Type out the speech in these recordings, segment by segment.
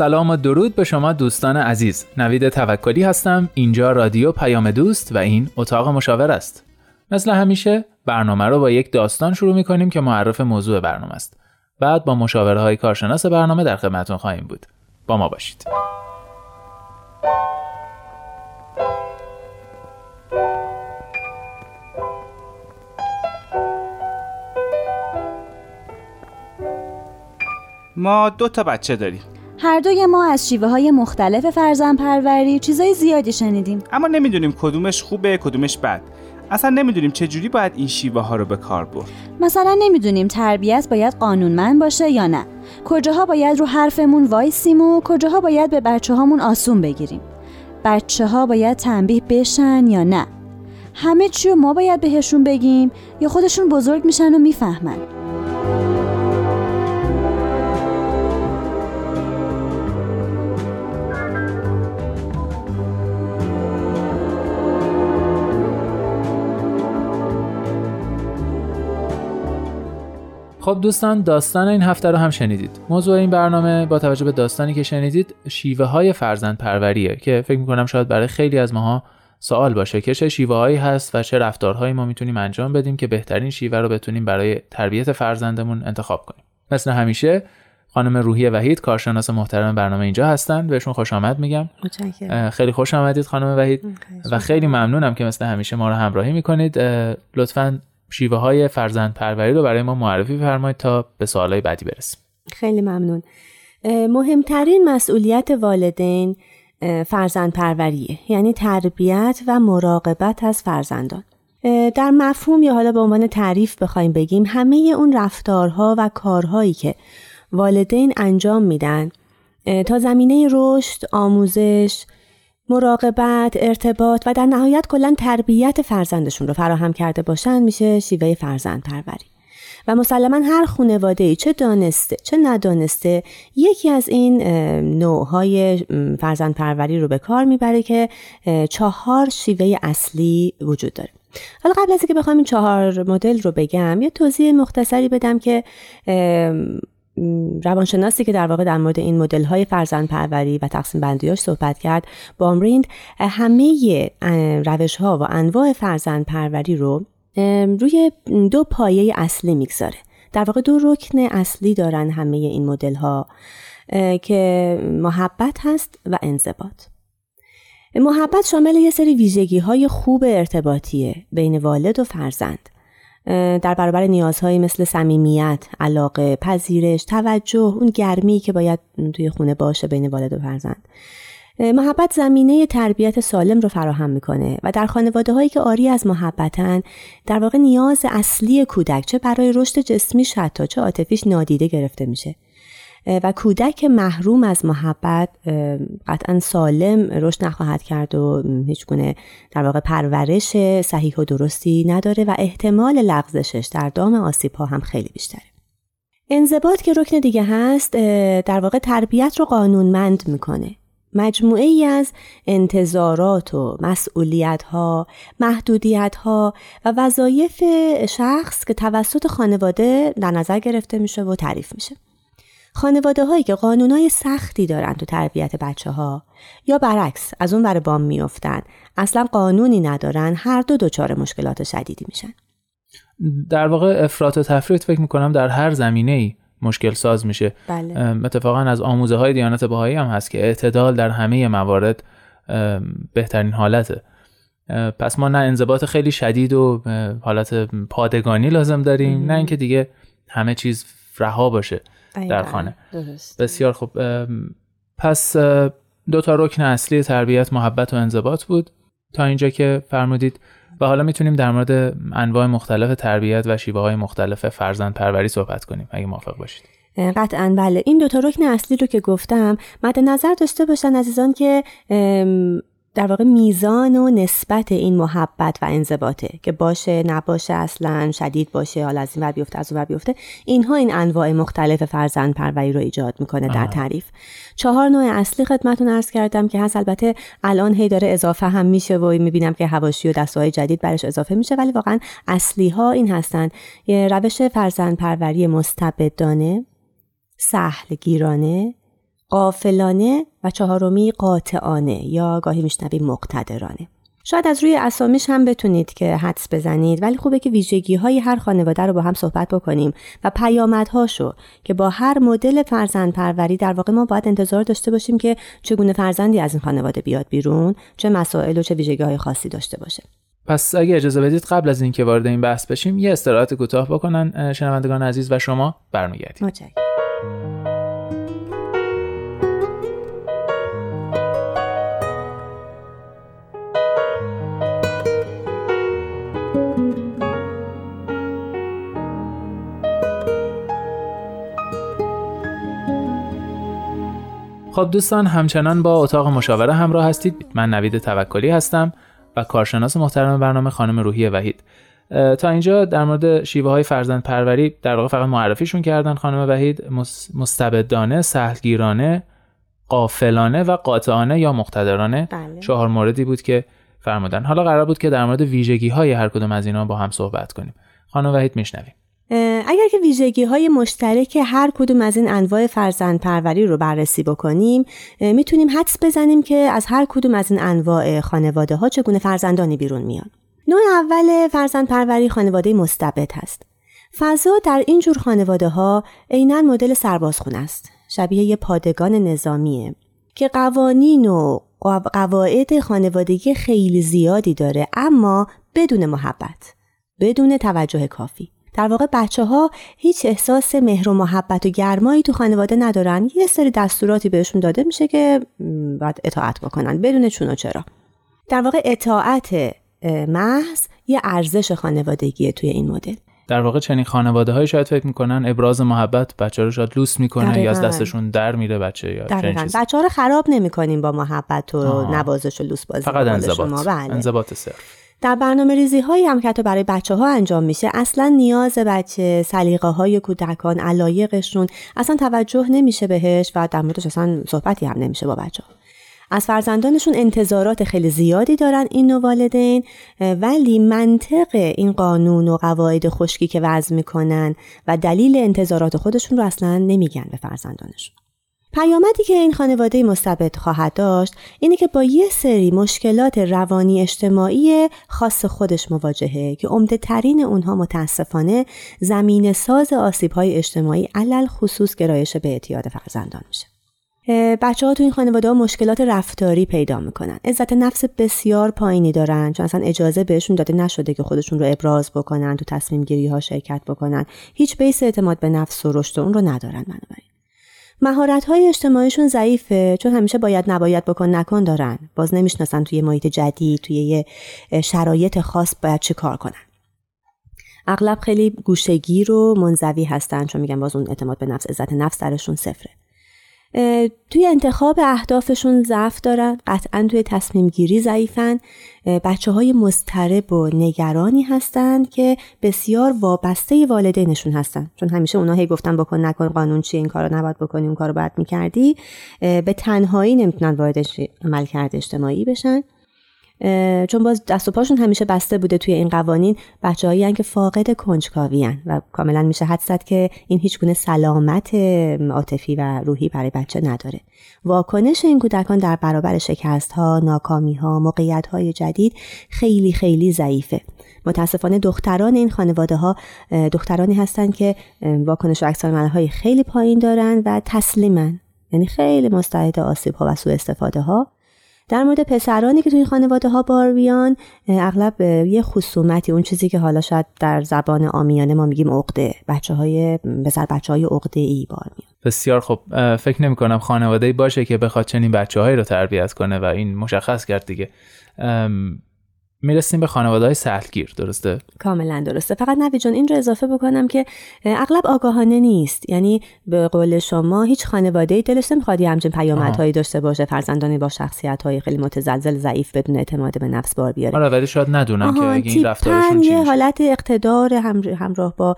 سلام و درود به شما دوستان عزیز. نوید توکلی هستم. اینجا رادیو پیام دوست و این اتاق مشاور است. مثل همیشه برنامه رو با یک داستان شروع می کنیم که معرف موضوع برنامه است. بعد با مشاوره های کارشناس برنامه در خدمتتون خواهیم بود. با ما باشید. ما دو تا بچه داریم. هر دوی ما از شیوه های مختلف فرزن پروری چیزای زیادی شنیدیم. اما نمی‌دونیم کدومش خوبه کدومش بد. اصلا نمی‌دونیم چه جوری باید این شیوه ها رو به کار برد. مثلا نمی‌دونیم تربیت باید قانونمند باشه یا نه. کجاها باید رو حرفمون وایسیم و کجاها باید به بچه هامون آسون بگیریم. بچه ها باید تنبیه بشن یا نه. همه چی ما باید بهشون بگیم یا خودشون بزرگ میشن و می‌فهمن. خب دوستان داستان این هفته رو هم شنیدید. موضوع این برنامه با توجه به داستانی که شنیدید شیوه های فرزند پروریه که فکر می‌کنم شاید برای خیلی از ماها سوال باشه که چه شیوه هایی هست و چه رفتارهایی ما می‌تونیم انجام بدیم که بهترین شیوه رو بتونیم برای تربیت فرزندمون انتخاب کنیم. مثل همیشه خانم روحی وحید کارشناس محترم برنامه اینجا هستن. بهشون خوش آمد میگم. خیلی خوش آمدید خانم وحید. و خیلی ممنونم که مثل همیشه ما رو همراهی می‌کنید. لطفا شیوه های فرزند پروری رو برای ما معرفی فرمایید تا به سوالای بعدی برسیم. خیلی ممنون. مهمترین مسئولیت والدین فرزند پروریه یعنی تربیت و مراقبت از فرزندان. در مفهوم یا حالا به عنوان تعریف بخوایم بگیم همه اون رفتارها و کارهایی که والدین انجام میدن تا زمینه رشد، آموزش، مراقبت، ارتباط و در نهایت کلا تربیت فرزندشون رو فراهم کرده باشن میشه شیوه فرزند پروری. و مسلما هر خانواده ای چه دانسته چه ندانسته یکی از این نوعهای فرزند پروری رو به کار می‌بره که چهار شیوه اصلی وجود داره حالا قبل از اینکه بخوام این چهار مدل رو بگم یه توضیح مختصری بدم که روانشناسی که در واقع در مورد این مدل های فرزند پروری و تقسیم بندیاش صحبت کرد بامریند همه روش ها و انواع فرزند پروری رو روی دو پایه اصلی می‌گذاره. در واقع دو رکن اصلی دارن همه این مدل ها که محبت هست و انضباط. محبت شامل یه سری ویژگی های خوب ارتباطیه بین والد و فرزند. در برابر نیازهایی مثل صمیمیت، علاقه، پذیرش، توجه، اون گرمی که باید توی خونه باشه بین والد و فرزند. محبت زمینه تربیت سالم رو فراهم می‌کنه و در خانواده هایی که آری از محبتن در واقع نیاز اصلی کودک چه برای رشد جسمیش حتی چه عاطفیش نادیده گرفته میشه و کودک محروم از محبت قطعا سالم رشد نخواهد کرد و هیچ گونه در واقع پرورش صحیح و درستی نداره و احتمال لغزشش در دام آسیب ها هم خیلی بیشتره انضباط که رکن دیگه هست در واقع تربیت رو قانونمند می‌کنه مجموعه ای از انتظارات و مسئولیت ها، محدودیت ها و وظایف شخص که توسط خانواده در نظر گرفته میشه و تعریف میشه. خانواده هایی که های سختی دارن تو تربیت بچه ها یا برعکس از اون بر بام میافتن اصلا قانونی ندارن هر دو دچار مشکلات شدیدی میشن. در واقع افراط و تفریط فکر می‌کنم در هر زمینه ای مشکل ساز میشه. بله. اتفاقا از آموزه های دیانت بهایی هم هست که اعتدال در همه موارد بهترین حالته. پس ما نه انضباط خیلی شدید و حالت پادگانی لازم داریم نه اینکه دیگه همه چیز رها باشه. در خانه. بسیار خوب. پس دو تا رکن اصلی تربیت محبت و انضباط بود. تا اینجا که فرمودید. و حالا می‌تونیم در مورد انواع مختلف تربیت و شیوه های مختلف فرزند پروری صحبت کنیم اگه موافق باشید. قطعا بله. این دوتا رکن اصلی رو که گفتم مد نظر داشته باشن عزیزان که در واقع میزان و نسبت این محبت و انضباطه که باشه نباشه اصلا شدید باشه حالا از این ور بیفته از اون ور بیفته اینها این انواع مختلف فرزند پروری رو ایجاد می‌کنه در تعریف. چهار نوع اصلی خدمتون عرض کردم که هست. البته الان هی داره اضافه هم میشه و می‌بینم که هواشی و دستهای جدید برش اضافه میشه ولی واقعا اصلی ها این هستند یه روش فرزند پروری مستبدانه سهل گیرانه قافلانه و چهارمی قاطعانه یا گاهی میشنویم مقتدرانه. شاید از روی اسامیش هم بتونید که حدس بزنید ولی خوبه که ویژگی های هر خانواده رو با هم صحبت بکنیم و پیامدهاشو که با هر مدل فرزند پروری در واقع ما باید انتظار داشته باشیم که چگونه فرزندی از این خانواده بیاد بیرون چه مسائل و چه ویژگی های خاصی داشته باشه. پس اگه اجازه بدید قبل از اینکه وارد این بحث بشیم یه استراحت کوتاه بکنن شنوندگان عزیز و شما برمیگردید. خب دوستان همچنان با اتاق مشاوره همراه هستید. من نوید توکلی هستم و کارشناس محترم برنامه خانم روحی وحید. تا اینجا در مورد شیوه های فرزند پروری در واقع فقط معرفیشون کردن خانم وحید. مستبدانه سهلگیرانه قافلانه و قاطعانه یا مقتدرانه بله. چهار موردی بود که فرمودن. حالا قرار بود که در مورد ویژگی های هر کدوم از اینا با هم صحبت کنیم. خانم وحید میشنویم. اگر که ویژگی های مشترک هر کدوم از این انواع فرزند پروری رو بررسی بکنیم می‌تونیم حدس بزنیم که از هر کدوم از این انواع خانواده ها چگونه فرزندانی بیرون میان. نوع اول فرزند پروری خانواده مستبد هست. فضا در این جور خانواده ها عینا مدل سربازخونه است. شبیه یه پادگان نظامیه که قوانین و قواعد خانوادگی خیلی زیادی داره اما بدون محبت بدون توجه کافی. در واقع بچه ها هیچ احساس مهر و محبت و گرمایی تو خانواده ندارن. یه سری دستوراتی بهشون داده میشه که باید اطاعت بکنن. بدون چون و چرا. در واقع اطاعت محض یه ارزش خانوادگیه توی این مدل. در واقع چنین خانواده های شاید فکر می‌کنن ابراز محبت بچه رو شاید لوس می‌کنه یا از دستشون در میره بچه یا بچه ها رو خراب نمی‌کنیم با محبت و نوازش و لوس بازی فقط انضباط. بله. انضباط صرف. در برنامه ریزی هایی هم که حتی برای بچه ها انجام میشه اصلا نیاز بچه سلیقه های کودکان علایقشون اصلا توجه نمیشه بهش و در موردش اصلا صحبتی هم نمیشه با بچه ها. از فرزندانشون انتظارات خیلی زیادی دارن این نوع والدین ولی منطق این قانون و قواعد خشکی که وضع می‌کنن و دلیل انتظارات خودشون رو اصلا نمیگن به فرزندانشون پیامدی که این خانواده مستبد خواهد داشت اینه که با یه سری مشکلات روانی اجتماعی خاص خودش مواجهه که عمده ترین اونها متاسفانه زمین ساز آسیب های اجتماعی علل خصوص گرایش به اعتیاد فرزندان میشه. بچه ها تو این خانواده ها مشکلات رفتاری پیدا می‌کنن. عزت نفس بسیار پایینی دارن. چون اصلا اجازه بهشون داده نشده که خودشون رو ابراز بکنن تو تصمیم گیری ها شرکت بکنن. هیچ بیس اعتماد به نفس و رشد اون رو ندارن بنابراین مهارت های اجتماعیشون ضعیفه چون همیشه باید نباید بکن نکن دارن. باز نمی‌شناسن توی محیط جدید توی یه شرایط خاص باید چه کار کنن. اغلب خیلی گوشگیر و منزوی هستن چون میگن باز اون اعتماد به نفس عزت نفس درشون صفره. توی انتخاب اهدافشون ضعف دارن قطعا توی تصمیم گیری ضعیفن. بچه های مضطرب و نگرانی هستند که بسیار وابسته والدینشون هستن. چون همیشه اونا هی گفتن بکن نکن قانون چیه این کارو نباید بکنی اون کارو باید می‌کردی. به تنهایی نمی‌تونن وارد عمل کرده اجتماعی بشن. چون باز دست و پاشون همیشه بسته بوده توی این قوانین بچههایی که فاقد کنجکاوی و کاملا میشه حد زد که این هیچ گونه سلامت عاطفی و روحی برای بچه نداره. واکنش این کودکان در برابر شکست ها ناکامی ها موقعیت های جدید خیلی خیلی ضعیفه. متاسفانه دختران این خانواده ها دخترانی هستند که واکنش و های خیلی پایین دارن و تسلیمن. یعنی خیلی مستعد آسیب ها و سوء استفاده ها در مورد پسرانی که توی خانواده ها بارویان اغلب یه خصومتی اون چیزی که حالا شاید در زبان آمیانه ما میگیم عقده بچه های بسر بچه های عقده ای بار بسیار خب فکر نمی کنم خانواده باشه که بخواد چنین بچه هایی رو تربیت کنه و این مشخص کرد دیگه. می‌رسیم به خانواده های سهلگیر درسته؟ کاملا درسته. فقط نوی جان این رو اضافه بکنم که اغلب آگاهانه نیست. یعنی به قول شما هیچ خانواده ای دلش نمی‌خواد همچین پیامدهایی داشته باشه. فرزندانی با شخصیت های خیلی متزلزل ضعیف بدون اعتماد به نفس بار بیاره. آره ولی شاید ندونن که اگه این رفتارشون یه حالت اقتدار همراه با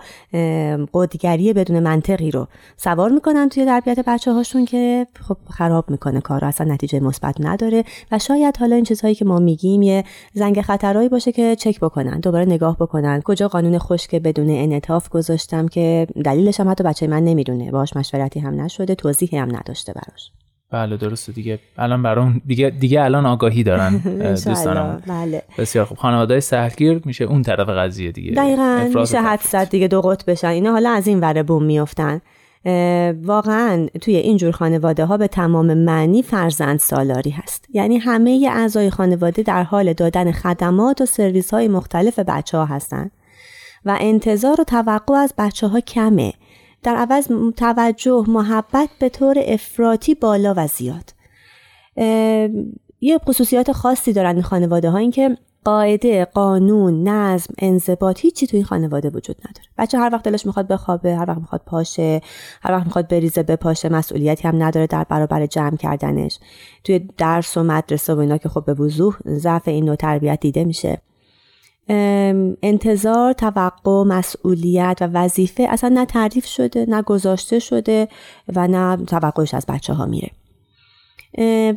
قدگری بدون منطقی رو سوار می‌کنن توی تربیت بچه هاشون که خب خراب می‌کنه کار اصلا نتیجه مثبت نداره و شاید حالا این چیزهایی که ما میگیم یه زنگ خطرهایی باشه که چک بکنن دوباره نگاه بکنن. کجا قانون خشک بدون انعطاف گذاشتم که دلیلش هم حتی بچه من نمی‌دونه. باش مشورتی هم نشده توضیحی هم نداشته براش. بله درسته. دیگه الان برام دیگه دیگه الان آگاهی دارن دوستانم. بله. بسیار خوب. خانواده سهلگیر میشه اون طرف قضیه دیگه. دقیقاً. میشه حد دیگه دو قط بشن. اینا حالا از این وره بوم میافتن. واقعا توی اینجور خانواده ها به تمام معنی فرزند سالاری هست. یعنی همه اعضای خانواده در حال دادن خدمات و سرویس های مختلف بچه ها هستن و انتظار و توقع از بچه ها کمه. در عوض توجه محبت به طور افراطی بالا و زیاد. یه خصوصیات خاصی دارن این خانواده ها این که قاعده قانون نظم انضباط هیچی توی این خانواده وجود نداره. بچه هر وقت دلش می‌خواد بخوابه هر وقت می‌خواد پاشه هر وقت می‌خواد بریزه بپاشه مسئولیتی هم نداره در برابر جمع کردنش. توی درس و مدرسه و اینا که خب به وضوح ضعف این نوع تربیت دیده میشه. انتظار توقع مسئولیت و وظیفه اصلا نه تعریف شده نه گذاشته شده و نه توقعش از بچه ها میره.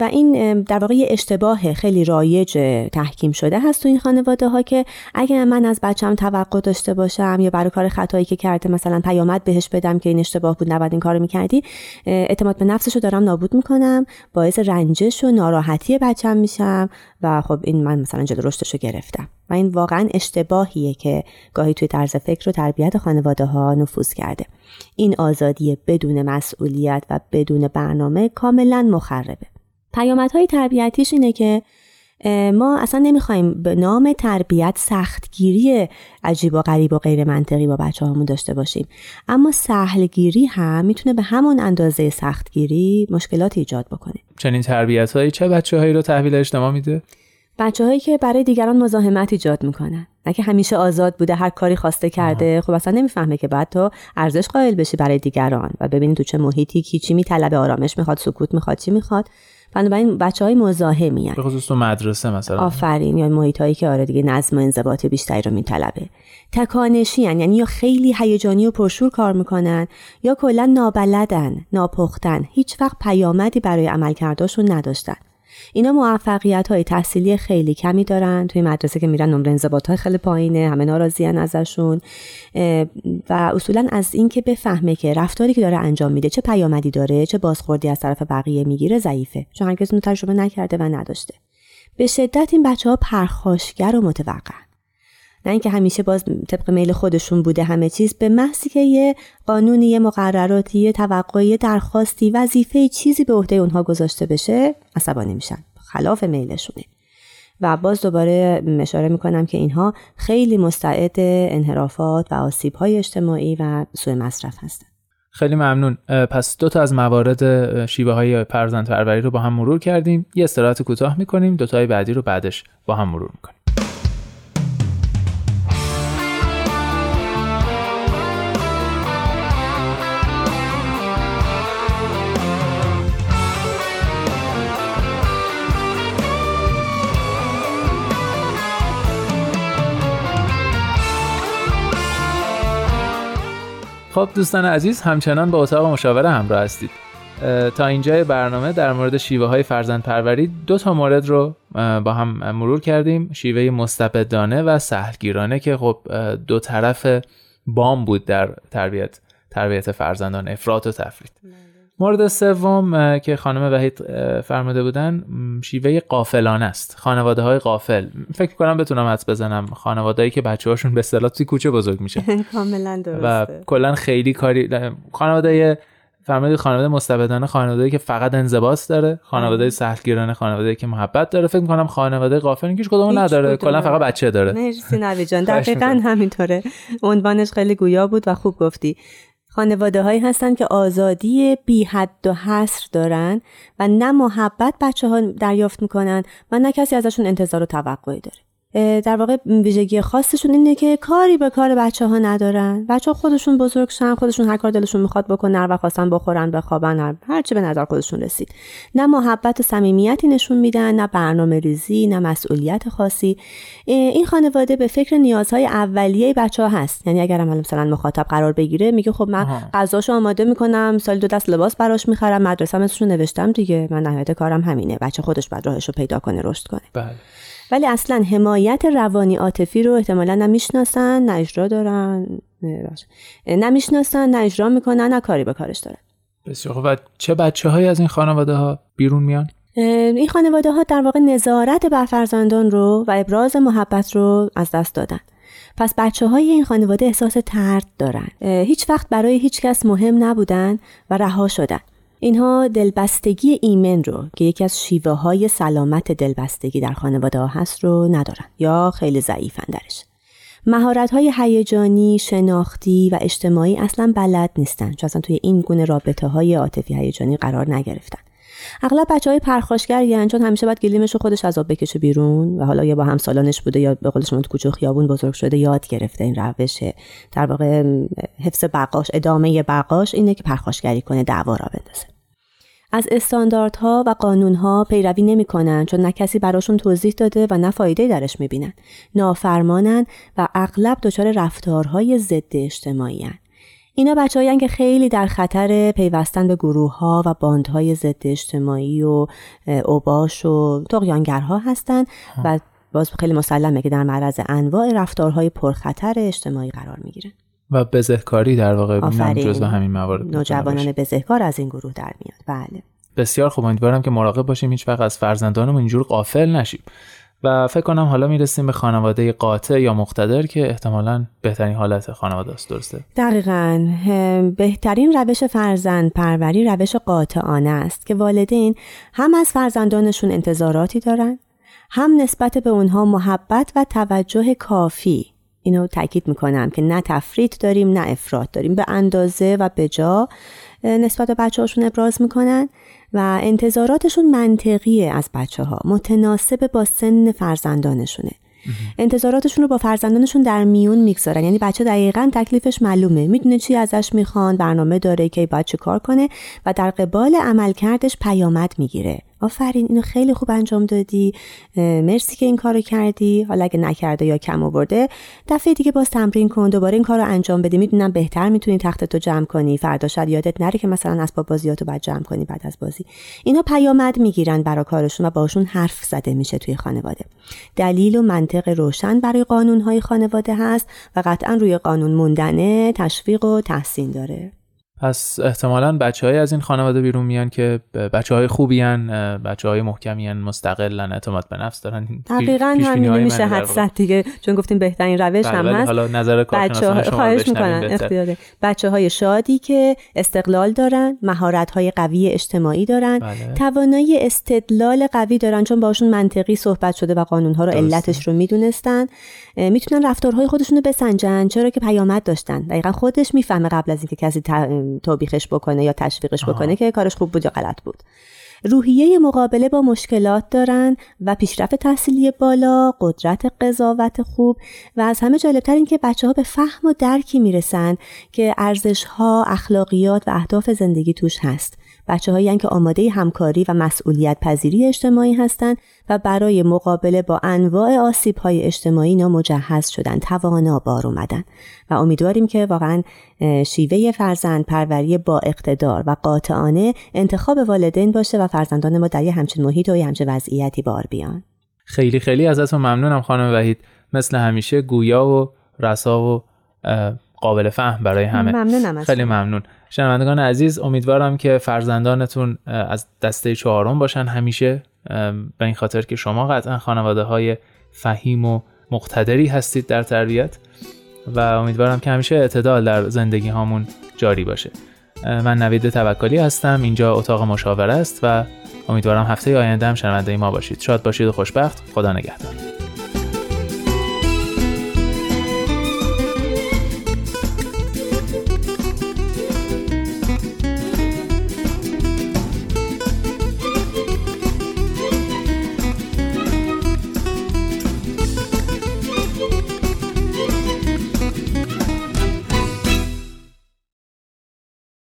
و این در واقع اشتباه خیلی رایج تحکیم شده هست تو این خانواده ها که اگر من از بچم توقع داشته باشم یا برای کار خطایی که کرده مثلا پیامد بهش بدم که این اشتباه بود نباید این کارو می‌کردی اعتماد به نفسش رو دارم نابود می‌کنم باعث رنجش و ناراحتی بچم میشم و خب این من مثلا جلو رشدش رو گرفتم. و این واقعا اشتباهیه که گاهی توی طرز فکر و تربیت خانواده ها نفوذ کرده. این آزادی بدون مسئولیت و بدون برنامه کاملا مخربه. پیامدهای تربیتیش اینه که ما اصلا نمی‌خوایم به نام تربیت سختگیری عجیب و غریب و غیر منطقی با بچه هامون داشته باشیم. اما سهلگیری هم می‌تونه به همون اندازه سختگیری مشکلات ایجاد بکنه. چنین تربیت هایی چه بچه هایی رو تحویل اجتماع میده؟ بچه هایی که برای دیگران مزاحمت ایجاد می‌کنن. نه که همیشه آزاد بوده هر کاری خواسته کرده. خب اصلا نمی‌فهمه که بعد تو ارزش قائل بشی برای دیگران و ببینی تو چه محیطی کی چی میطلبه آرامش می‌خواد سکوت می‌خواد چی می‌خواد. بنابراین بچه های مزاحمی به خصوص تو مدرسه مثلا. آفرین یا محیط هایی که آره دیگه نظم و انضباط بیشتری رو میطلبه. تکانشی یعنی یا خیلی هیجانی و پرشور کار می‌کنن یا کلا نابلدن ناپختن. هیچ وقت پیامدی برای عملکرداشون نداشتن. اینا موفقیت های تحصیلی خیلی کمی دارن توی مدرسه که میرن نمره انضباط های خیلی پایینه همه ناراضیان ازشون. و اصولا از اینکه بفهمه که رفتاری که داره انجام میده چه پیامدی داره چه بازخوردی از طرف بقیه می‌گیره ضعیفه. چون هرگز اون تجربه نکرده و نداشته. به شدت این بچه ها پرخاشگر و متوقع نه اینکه همیشه باز طبق میل خودشون بوده همه چیز به محضی که یه قانونی یه مقرراتی یه توقعی درخواستی وظیفه چیزی به عهده اونها گذاشته بشه عصبانی میشن. خلاف میلشونه. و باز دوباره اشاره می‌کنم که اینها خیلی مستعد انحرافات و آسیب های اجتماعی و سوء مصرف هستند خیلی ممنون. پس دو تا از موارد شیوه های پرزند پروری رو با هم مرور کردیم. یه استراحت کوتاه می‌کنیم. دو تای بعدی رو بعدش با هم مرور می‌کنیم. خب دوستان عزیز همچنان با اتاق مشاوره همراه هستید. تا اینجای برنامه در مورد شیوه های فرزند پروری دو تا مورد رو با هم مرور کردیم. شیوه مستبدانه و سهلگیرانه که خب دو طرف بام بود در تربیت تربیت فرزندان افراط و تفرید. مورد سوم که خانم وحید فرموده بودن شیوه قافلانه است. خانواده های قافل. فکر کنم بتونم حدس بزنم. خانواده که بچه هاشون به اصطلاح توی کوچه بزرگ میشه. کاملا درسته. و کلا خیلی کاری خانواده فرمودید خانواده مستبدانه خانواده که فقط انضباط داره خانواده سهلگیرانه خانواده که محبت داره. فکر می‌کنم خانواده قافل هیچ کدوم نداره. کلا فقط بچه داره. مرسی نوی جان. دقیقا همینطوره. عنوانش خیلی گویا بود و خوب گفتی. خانواده هایی هستن که آزادی بی حد و حصر دارن و نه محبت بچه ها دریافت می‌کنن و نه کسی ازشون انتظار و توقعی داره. در واقع ویژگی خاصشون اینه که کاری به کار بچه ها ندارن. بچه ها خودشون بزرگ شن خودشون هر کار دلشون می‌خواد بکنن و خواستن بخورن بخوابن هر چی به نظر خودشون رسید. نه محبت و صمیمیتی نشون میدن نه برنامه ریزی نه مسئولیت خاصی. این خانواده به فکر نیازهای اولیه بچه ها هست. یعنی اگر مثلا مخاطب قرار بگیره میگه خب من غذاشو آماده می‌کنم سال دو دست لباس براش می‌خرم مدرسه رو نوشتم دیگه. من نهایت کارم همینه. بچه خودش بعد راهش رو پیدا کنه رشد کنه. بله. ولی اصلا حمایت روانی عاطفی رو احتمالا نمی‌شناسن نه اجرا دارن نمی‌شناسن نه اجرا می‌کنن نه کاری به کارش دارن. بسیار و چه بچه های از این خانواده ها بیرون میان؟ این خانواده ها در واقع نظارت بر فرزندان رو و ابراز محبت رو از دست دادن. پس بچه های این خانواده احساس ترد دارن. هیچ وقت برای هیچ کس مهم نبودن و رها شدن. اینها دلبستگی ایمن رو که یکی از شیوه های سلامت دلبستگی در خانواده ها هست رو ندارن یا خیلی ضعیفن درش. مهارت های هیجانی، شناختی و اجتماعی اصلا بلد نیستن چون اصلا توی این گونه رابطه های عاطفی هیجانی قرار نگرفتن. اغلب بچه های پرخاشگر چون همیشه باید گلیمش رو خودش از آب بکشه بیرون و حالا یا با همسالانش بوده یا به قول شما تو کوچه خیابون بزرگ شده یاد گرفته این روشه در واقع حفظ بقاش ادامه بقاش اینه که پرخاشگری کنه دعوا را بندازه. از استانداردها و قانونها پیروی نمی‌کنن چون نه کسی براشون توضیح داده و نه فایده درش می‌بینن. نافرمانن و اغلب دچار رفتارهای ضد اجتماعی اینا بچه که خیلی در خطر پیوستن به گروه ها و باندهای ضد اجتماعی و اوباش و تقیانگرها هستند و باز خیلی مسلمه که در معرض انواع رفتارهای پرخطر اجتماعی قرار می‌گیرن. و بزهکاری در واقع جزو همین موارد نوجوانان بزهکار از این گروه در میاد. بله. بسیار خوب. امیدوارم که مراقب باشیم. هیچ وقت از فرزندانمون اینجور قافل نشیم. و فکر کنم حالا می‌رسیم به خانواده قاطع یا مقتدر که احتمالا بهترین حالت خانواده است. درسته؟ دقیقا. بهترین روش فرزند پروری روش قاطعانه است که والدین هم از فرزندانشون انتظاراتی دارن هم نسبت به اونها محبت و توجه کافی اینو تاکید می‌کنم که نه تفرید داریم نه افراد داریم. به اندازه و به جا نسبت به بچه هاشون ابراز می‌کنن و انتظاراتشون منطقیه از بچه ها متناسب با سن فرزندانشونه. انتظاراتشون رو با فرزندانشون در میون می‌گذارن. یعنی بچه دقیقا تکلیفش معلومه. می‌دونه چی ازش می‌خوان برنامه داره که باید چه کار کنه و در قبال عملکردش پیامد می‌گیره. آفرین اینو خیلی خوب انجام دادی. مرسی که این کارو کردی. حالا اگه نکرده یا کم آورده دفعه دیگه باز تمرین کن دوباره این کارو انجام بده می‌دونم بهتر می‌تونی تخت تو جمع کنی. فردا شاید یادت نره که مثلا اسباب بازیاتو بعد جمع کنی بعد از بازی. اینا پیامد می‌گیرن برای کارشون و باشون حرف زده میشه توی خانواده. دلیل و منطق روشن برای قانونهای خانواده هست و قطعا روی قانون موندنه تشویق و تحسین داره. پس احتمالا بچه های از این خانواده بیرون میان که بچه های خوبی هن بچه های محکمی هن مستقلن اعتماد به نفس دارن. دقیقا همین نمیشه حد دیگه چون گفتیم بهترین روش هم بله، هست. حالا نظر بچه ها خواهش می‌کنن اختیاره بچه های شادی که استقلال دارن مهارت های قوی اجتماعی دارن بله. توانایی استدلال قوی دارن چون باشون منطقی صحبت شده و قانون ها رو علتش رو می‌دونستن. می‌تونن رفتارهای خودشون رو بسنجن چرا که پیامد داشتن. دقیقا خودش می‌فهمه قبل از اینکه کسی توبیخش بکنه یا تشویقش بکنه که کارش خوب بود یا غلط بود. روحیه مقابله با مشکلات دارن و پیشرفت تحصیلی بالا، قدرت قضاوت خوب و از همه جالبتر این که بچه ها به فهم و درکی می‌رسن که ارزش ها، اخلاقیات و اهداف زندگی توش هست. بچه هایی که آماده همکاری و مسئولیت پذیری اجتماعی هستند و برای مقابله با انواع آسیب های اجتماعی اینا مجهز شدن توانا بار اومدن و امیدواریم که واقعا شیوه فرزند پروری با اقتدار و قاطعانه انتخاب والدین باشه و فرزندان ما در یه همچین محیط و یه همچین وضعیتی بار بیان. خیلی خیلی ازتون ممنونم خانم وحید. مثل همیشه گویا و رسا و قابل فهم برای همه. ممنونم خیلی ممنون. شنوندگان عزیز امیدوارم که فرزندانتون از دسته چهارم باشن. همیشه به این خاطر که شما قطعا خانواده های فهیم و مقتدری هستید در تربیت و امیدوارم که همیشه اعتدال در زندگی هامون جاری باشه. من نوید توکلی هستم. اینجا اتاق مشاوره است و امیدوارم هفته آینده هم شنونده ما باشید. شاد باشید و خوشبخت. خدا نگهدار.